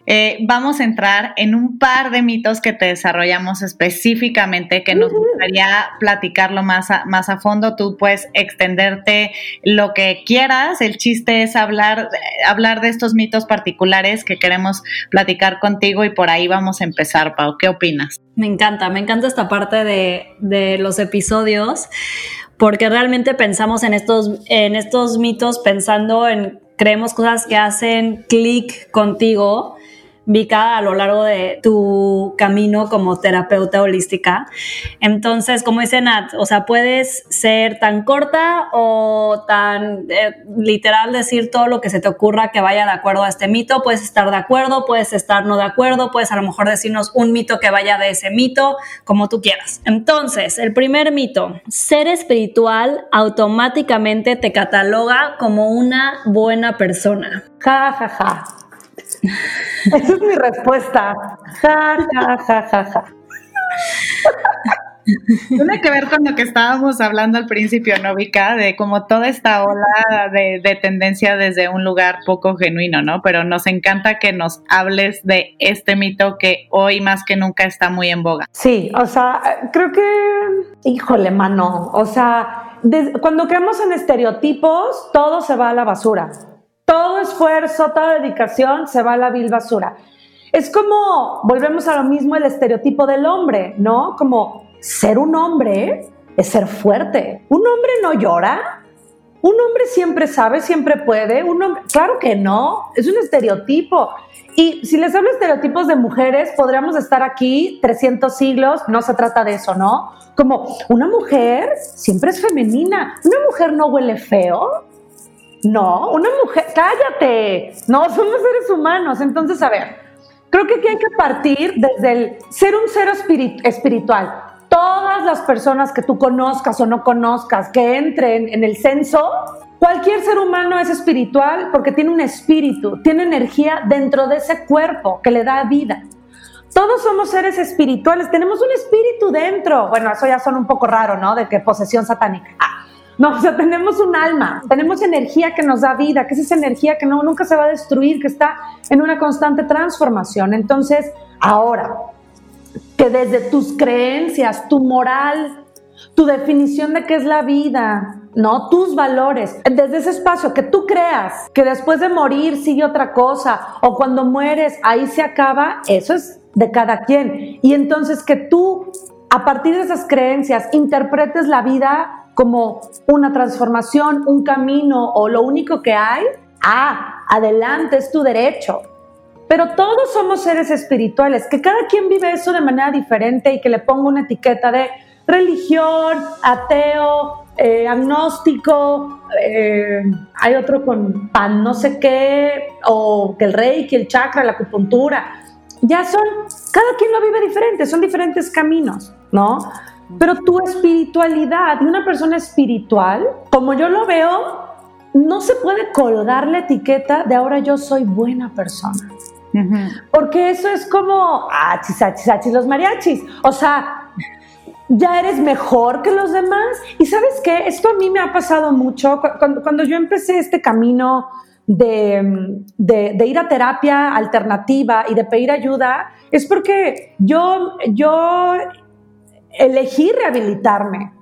eh, vamos a entrar en un par de mitos que te desarrollamos específicamente, que nos gustaría platicarlo más a, más a fondo. Tú puedes extenderte lo que quieras. El chiste es hablar, hablar de estos mitos particulares que queremos platicar contigo y por ahí vamos a empezar, Pau. ¿Qué opinas? Me encanta, me encanta esta parte de, de los episodios porque realmente pensamos en estos, en estos mitos pensando en creemos cosas que hacen clic contigo Vika a lo largo de tu camino como terapeuta holística. Entonces, como dice Nat, o sea, puedes ser tan corta o tan eh, literal decir todo lo que se te ocurra que vaya de acuerdo a este mito. Puedes estar de acuerdo, puedes estar no de acuerdo, puedes a lo mejor decirnos un mito que vaya de ese mito, como tú quieras. Entonces, el primer mito, ser espiritual automáticamente te cataloga como una buena persona. Ja, ja, ja. Esa es mi respuesta. Ja, ja, ja, ja, ja. Tiene que ver con lo que estábamos hablando al principio, ¿no, Vika? De como toda esta ola de, de, tendencia desde un lugar poco genuino, ¿no? Pero nos encanta que nos hables de este mito que hoy más que nunca está muy en boga. Sí, o sea, creo que, híjole, mano, o sea, cuando creemos en estereotipos, todo se va a la basura. Todo esfuerzo, toda dedicación se va a la vil basura. Es como, volvemos a lo mismo, el estereotipo del hombre, ¿no? Como ser un hombre es ser fuerte. Un hombre no llora. Un hombre siempre sabe, siempre puede. Un claro que no, es un estereotipo. Y si les hablo de estereotipos de mujeres, podríamos estar aquí 300 siglos, no se trata de eso, ¿no? Como una mujer siempre es femenina, una mujer no huele feo, no, una mujer, cállate. No, somos seres humanos. Entonces, a ver, creo que aquí hay que partir desde el ser un ser espiritual. Todas las personas que tú conozcas o no conozcas, que entren en el censo, cualquier ser humano es espiritual porque tiene un espíritu, tiene energía dentro de ese cuerpo que le da vida. Todos somos seres espirituales, tenemos un espíritu dentro. Bueno, eso ya son un poco raro, ¿no? De que posesión satánica. Ah, no, o sea, tenemos un alma, tenemos energía que nos da vida, que es esa energía que no, nunca se va a destruir, que está en una constante transformación. Entonces, ahora, que desde tus creencias, tu moral, tu definición de qué es la vida, ¿no? Tus valores, desde ese espacio que tú creas que después de morir sigue otra cosa o cuando mueres ahí se acaba, eso es de cada quien. Y entonces que tú, a partir de esas creencias, interpretes la vida como una transformación, un camino o lo único que hay, ah, adelante, es tu derecho. Pero todos somos seres espirituales, que cada quien vive eso de manera diferente y que le ponga una etiqueta de religión, ateo, eh, agnóstico, eh, hay otro con pan no sé qué, o que el reiki, el chakra, la acupuntura. Ya son, cada quien lo vive diferente, son diferentes caminos, ¿no? Pero tu espiritualidad y una persona espiritual, como yo lo veo, no se puede colgar la etiqueta de ahora yo soy buena persona. Porque eso es como, ah, achis, los mariachis. O sea, ya eres mejor que los demás. Y sabes qué, esto a mí me ha pasado mucho. Cuando, yo empecé este camino de, de, ir a terapia alternativa y de pedir ayuda, es porque yo, yo elegí rehabilitarme.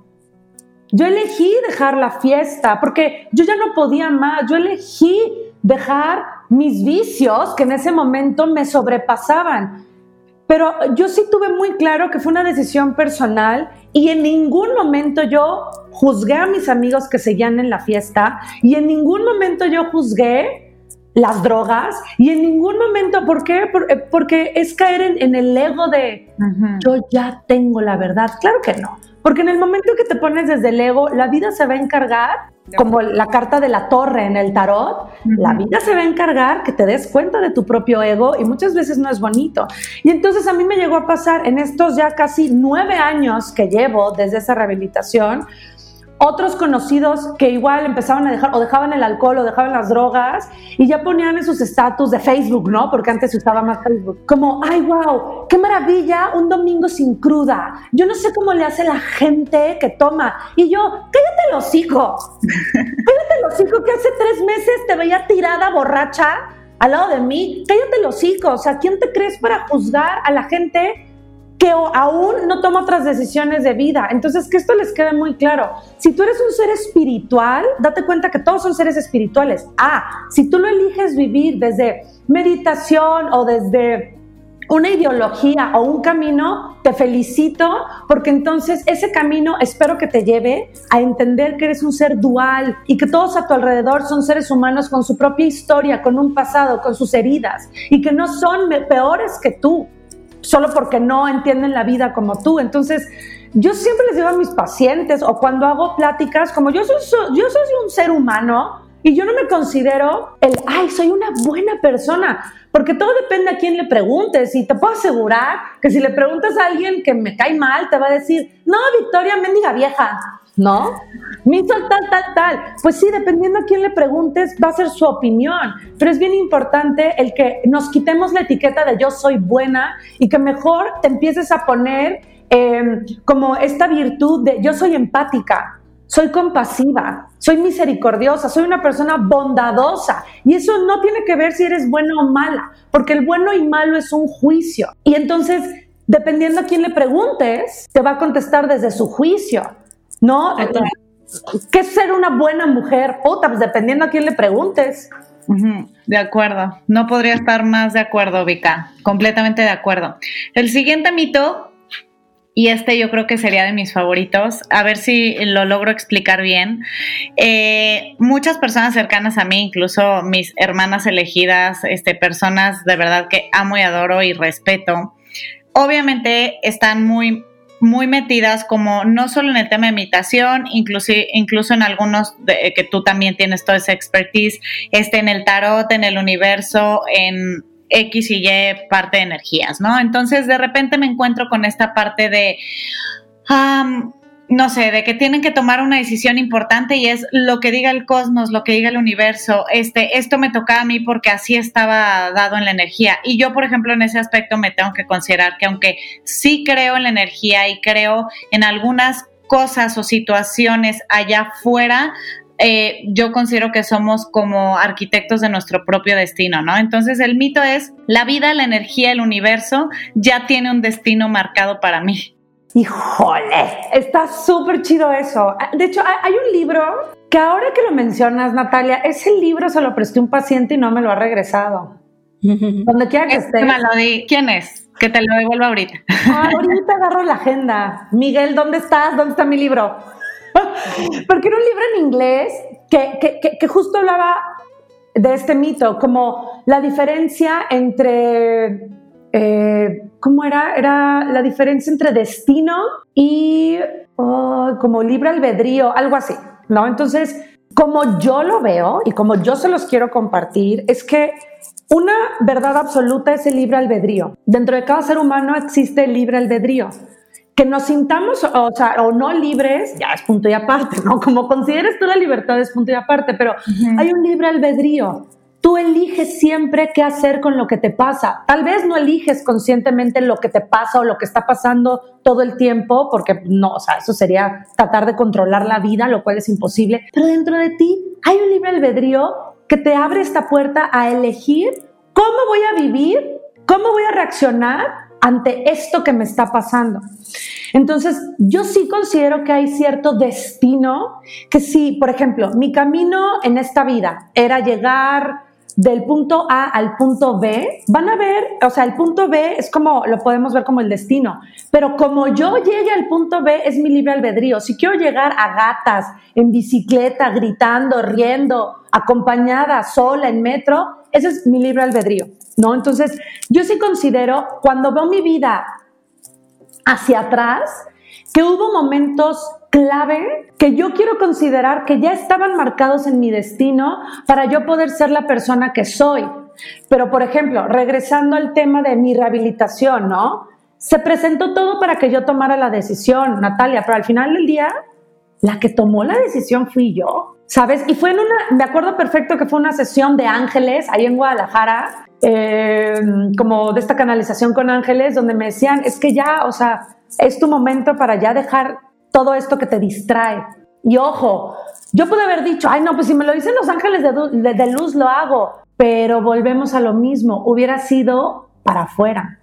Yo elegí dejar la fiesta porque yo ya no podía más. Yo elegí dejar mis vicios que en ese momento me sobrepasaban. Pero yo sí tuve muy claro que fue una decisión personal y en ningún momento yo juzgué a mis amigos que seguían en la fiesta y en ningún momento yo juzgué las drogas y en ningún momento, ¿por qué? Eh, porque es caer en, el ego de yo ya tengo la verdad. Claro que no, porque en el momento que te pones desde el ego, la vida se va a encargar, como la carta de la torre en el tarot, la vida se va a encargar que te des cuenta de tu propio ego y muchas veces no es bonito. Y entonces a mí me llegó a pasar en estos ya casi nueve años que llevo desde esa rehabilitación, otros conocidos que igual empezaban a dejar o dejaban el alcohol o dejaban las drogas y ya ponían en sus estatus de Facebook, ¿no? Porque antes se usaba más Facebook. Como, ay, wow, qué maravilla, un domingo sin cruda. Yo no sé cómo le hace la gente que toma. Y yo, cállate el hocico. cállate el hocico que hace tres meses te veía tirada borracha al lado de mí. Cállate el hocico. O sea, ¿quién te crees para juzgar a la gente que aún no toma otras decisiones de vida. Entonces, que esto les quede muy claro. Si tú eres un ser espiritual, date cuenta que todos son seres espirituales. Ah, si tú lo eliges vivir desde meditación o desde una ideología o un camino, te felicito porque entonces ese camino espero que te lleve a entender que eres un ser dual y que todos a tu alrededor son seres humanos con su propia historia, con un pasado, con sus heridas y que no son peores que tú solo porque no entienden la vida como tú. Entonces, yo siempre les digo a mis pacientes o cuando hago pláticas, como yo soy, yo soy un ser humano y yo no me considero el, ay, soy una buena persona, porque todo depende a quién le preguntes y te puedo asegurar que si le preguntas a alguien que me cae mal, te va a decir, no, Victoria, mendiga vieja. ¿No? Hizo tal, tal, tal. Pues sí, dependiendo a quién le preguntes, va a ser su opinión. Pero es bien importante el que nos quitemos la etiqueta de yo soy buena y que mejor te empieces a poner em, como esta virtud de yo soy empática, soy compasiva, soy misericordiosa, soy una persona bondadosa. Y eso no tiene que ver si eres buena o mala, porque el bueno y malo es un juicio. Y entonces, dependiendo a quién le preguntes, te va a contestar desde su juicio. ¿No? ¿Qué es ser una buena mujer? Puta, pues dependiendo a quién le preguntes. De acuerdo, no podría estar más de acuerdo, Vika, completamente de acuerdo. El siguiente mito, y este yo creo que sería de mis favoritos, a ver si lo logro explicar bien. Eh, muchas personas cercanas a mí, incluso mis hermanas elegidas, este, personas de verdad que amo y adoro y respeto, obviamente están muy muy metidas como no solo en el tema de imitación, incluso, incluso en algunos de, que tú también tienes toda esa expertise, este, en el tarot, en el universo, en X y Y parte de energías, ¿no? Entonces de repente me encuentro con esta parte de no sé, de que tienen que tomar una decisión importante y es lo que diga el cosmos, lo que diga el universo, este, esto me toca a mí porque así estaba dado en la energía. Y yo, por ejemplo, en ese aspecto me tengo que considerar que aunque sí creo en la energía y creo en algunas cosas o situaciones allá afuera, eh, yo considero que somos como arquitectos de nuestro propio destino, ¿no? Entonces el mito es, la vida, la energía, el universo ya tiene un destino marcado para mí. Híjole, está súper chido eso. De hecho, hay un libro que ahora que lo mencionas, Natalia, ese libro se lo presté a un paciente y no me lo ha regresado. Donde quiera que esté. ¿Quién es? Que te lo devuelva ahorita. Ah, ahorita agarro la agenda. Miguel, ¿dónde estás? ¿Dónde está mi libro? Porque era un libro en inglés que, que, que justo hablaba de este mito, como la diferencia entre eh, ¿cómo era? Era la diferencia entre destino y oh, como libre albedrío, algo así, ¿no? Entonces, como yo lo veo y como yo se los quiero compartir, es que una verdad absoluta es el libre albedrío. Dentro de cada ser humano existe el libre albedrío. Que nos sintamos, o sea, o no libres, ya es punto y aparte, ¿no? Como consideres tú la libertad es punto y aparte, pero hay un libre albedrío. Tú eliges siempre qué hacer con lo que te pasa. Tal vez no eliges conscientemente lo que te pasa o lo que está pasando todo el tiempo, porque no, o sea, eso sería tratar de controlar la vida, lo cual es imposible. Pero dentro de ti hay un libre albedrío que te abre esta puerta a elegir cómo voy a vivir, cómo voy a reaccionar ante esto que me está pasando. Entonces, yo sí considero que hay cierto destino, que si, por ejemplo, mi camino en esta vida era llegar del punto A al punto B, van a ver, o sea, el punto B es como, lo podemos ver como el destino, pero como yo llegue al punto B es mi libre albedrío. Si quiero llegar a gatas, en bicicleta, gritando, riendo, acompañada, sola, en metro, ese es mi libre albedrío, ¿no? Entonces, yo sí considero, cuando veo mi vida hacia atrás, que hubo momentos clave que yo quiero considerar que ya estaban marcados en mi destino para yo poder ser la persona que soy. Pero, por ejemplo, regresando al tema de mi rehabilitación, ¿no? Se presentó todo para que yo tomara la decisión, Natalia, pero al final del día, la que tomó la decisión fui yo, ¿sabes? Y fue en una, me acuerdo perfecto que fue una sesión de ángeles ahí en Guadalajara, eh, como de esta canalización con ángeles, donde me decían, es que ya, o sea, es tu momento para ya dejar todo esto que te distrae. Y ojo, Yo pude haber dicho, ay, no, pues si me lo dicen los ángeles de, luz, lo hago. Pero volvemos a lo mismo, hubiera sido para afuera.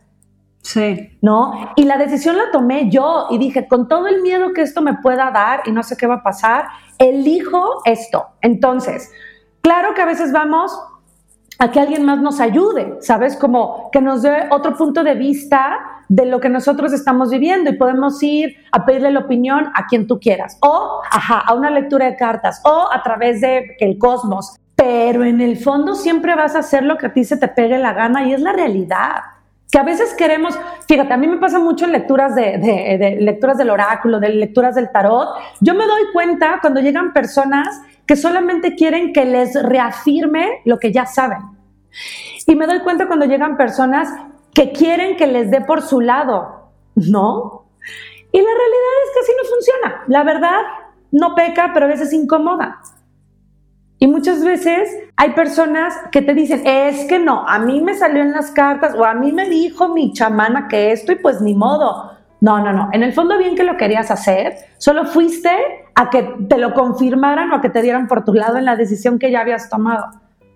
Sí. ¿No? Y la decisión la tomé yo y dije, con todo el miedo que esto me pueda dar y no sé qué va a pasar, elijo esto. Entonces, claro que a veces vamos a que alguien más nos ayude, ¿sabes? Como que nos dé otro punto de vista de lo que nosotros estamos viviendo y podemos ir a pedirle la opinión a quien tú quieras o ajá, a una lectura de cartas o a través de el cosmos. Pero en el fondo siempre vas a hacer lo que a ti se te pegue la gana y es la realidad. Que a veces queremos, fíjate, a mí me pasa mucho en lecturas de, lecturas del oráculo, de lecturas del tarot. Yo me doy cuenta cuando llegan personas que solamente quieren que les reafirme lo que ya saben. Y me doy cuenta cuando llegan personas que quieren que les dé por su lado, ¿no? Y la realidad es que así no funciona. La verdad no peca, pero a veces incomoda. Y muchas veces hay personas que te dicen, es que no, a mí me salió en las cartas o a mí me dijo mi chamana que esto y pues ni modo. No, no, no. En el fondo bien que lo querías hacer, solo fuiste a que te lo confirmaran o a que te dieran por tu lado en la decisión que ya habías tomado.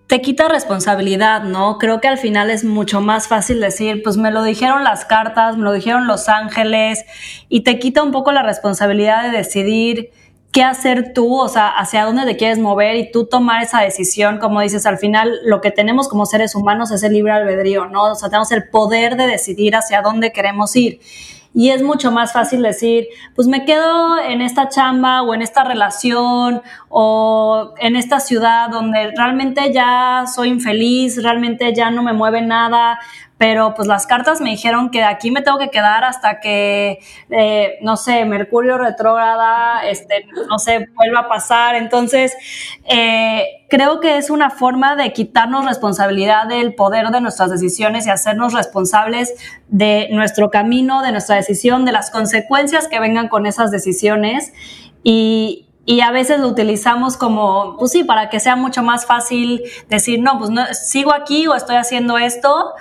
Te quita responsabilidad, ¿no? Creo que al final es mucho más fácil decir, pues me lo dijeron las cartas, me lo dijeron los ángeles, y te quita un poco la responsabilidad de decidir qué hacer tú, o sea, hacia dónde te quieres mover y tú tomar esa decisión, como dices, al final lo que tenemos como seres humanos es el libre albedrío, ¿no? O sea, tenemos el poder de decidir hacia dónde queremos ir y es mucho más fácil decir, pues me quedo en esta chamba o en esta relación o en esta ciudad donde realmente ya soy infeliz, realmente ya no me mueve nada, pero pues las cartas me dijeron que aquí me tengo que quedar hasta que, eh, no sé, Mercurio retrógrada, este, no sé, vuelva a pasar. Entonces, eh, creo que es una forma de quitarnos responsabilidad del poder de nuestras decisiones y hacernos responsables de nuestro camino, de nuestra decisión, de las consecuencias que vengan con esas decisiones. Y, y a veces lo utilizamos como, pues sí, para que sea mucho más fácil decir, no, pues no, sigo aquí o estoy haciendo esto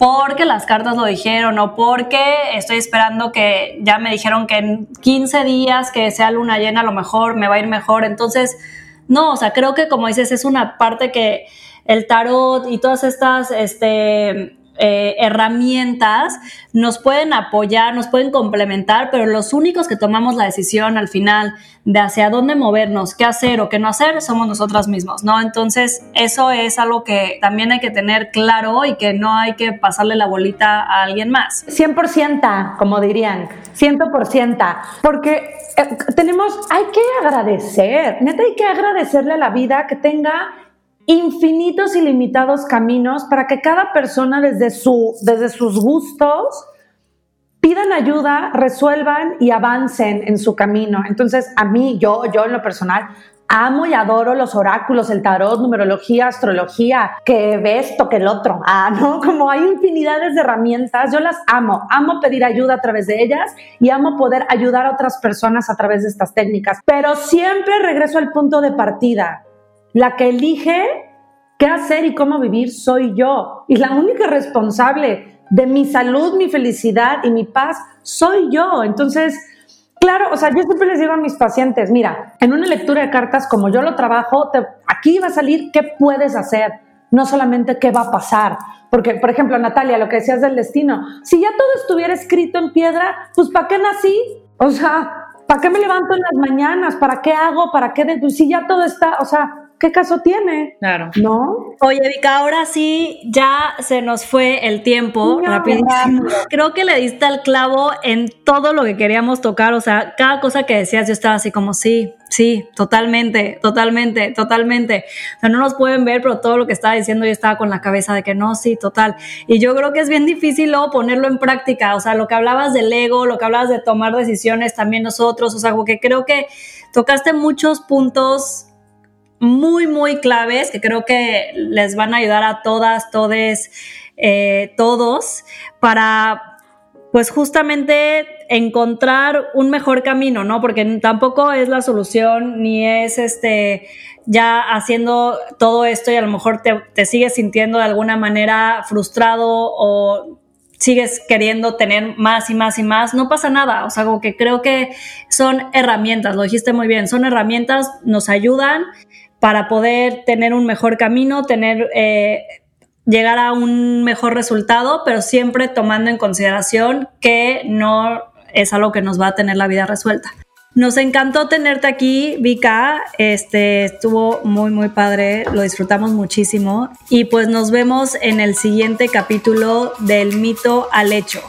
porque las cartas lo dijeron o porque estoy esperando que ya me dijeron que en 15 días que sea luna llena a lo mejor me va a ir mejor. Entonces, no, o sea, creo que como dices, es una parte que el tarot y todas estas, este, eh, herramientas nos pueden apoyar, nos pueden complementar, pero los únicos que tomamos la decisión al final de hacia dónde movernos, qué hacer o qué no hacer, somos nosotras mismos, ¿no? Entonces, eso es algo que también hay que tener claro y que no hay que pasarle la bolita a alguien más. 100%, como dirían, 100%, porque eh, tenemos, hay que agradecer, neta hay que agradecerle a la vida que tenga infinitos y limitados caminos para que cada persona desde, su, desde sus gustos pidan ayuda, resuelvan y avancen en su camino. Entonces, a mí, yo, yo en lo personal, amo y adoro los oráculos, el tarot, numerología, astrología, que ve esto, que el otro. Ah, ¿no? Como hay infinidades de herramientas, yo las amo. Amo pedir ayuda a través de ellas y amo poder ayudar a otras personas a través de estas técnicas. Pero siempre regreso al punto de partida. La que elige qué hacer y cómo vivir soy yo. Y la única responsable de mi salud, mi felicidad y mi paz soy yo. Entonces, claro, o sea, yo siempre les digo a mis pacientes, mira, en una lectura de cartas como yo lo trabajo, aquí va a salir qué puedes hacer, no solamente qué va a pasar. Porque, por ejemplo, Natalia, lo que decías del destino, si ya todo estuviera escrito en piedra, pues ¿para qué nací? O sea, ¿para qué me levanto en las mañanas? ¿Para qué hago? ¿Para qué? Pues si ya todo está, o sea, ¿qué caso tiene? Claro. ¿No? Oye, Vika, ahora sí ya se nos fue el tiempo rapidísimo. Creo que le diste el clavo en todo lo que queríamos tocar. O sea, cada cosa que decías, yo estaba así como, sí, sí, totalmente, totalmente, totalmente. O sea, no nos pueden ver, pero todo lo que estaba diciendo yo estaba con la cabeza de que no, sí, total. Y yo creo que es bien difícil luego ponerlo en práctica. O sea, lo que hablabas del ego, lo que hablabas de tomar decisiones también nosotros. O sea, porque creo que tocaste muchos puntos muy, muy claves que creo que les van a ayudar a todas, todes, eh, todos para pues justamente encontrar un mejor camino, ¿no? Porque tampoco es la solución ni es este ya haciendo todo esto y a lo mejor te, te sigues sintiendo de alguna manera frustrado o sigues queriendo tener más y más y más, no pasa nada. O sea, que creo que son herramientas, lo dijiste muy bien, son herramientas, nos ayudan para poder tener un mejor camino, tener, eh, llegar a un mejor resultado, pero siempre tomando en consideración que no es algo que nos va a tener la vida resuelta. Nos encantó tenerte aquí, Vika. Este estuvo muy, muy padre. Lo disfrutamos muchísimo. Y pues nos vemos en el siguiente capítulo del mito al hecho.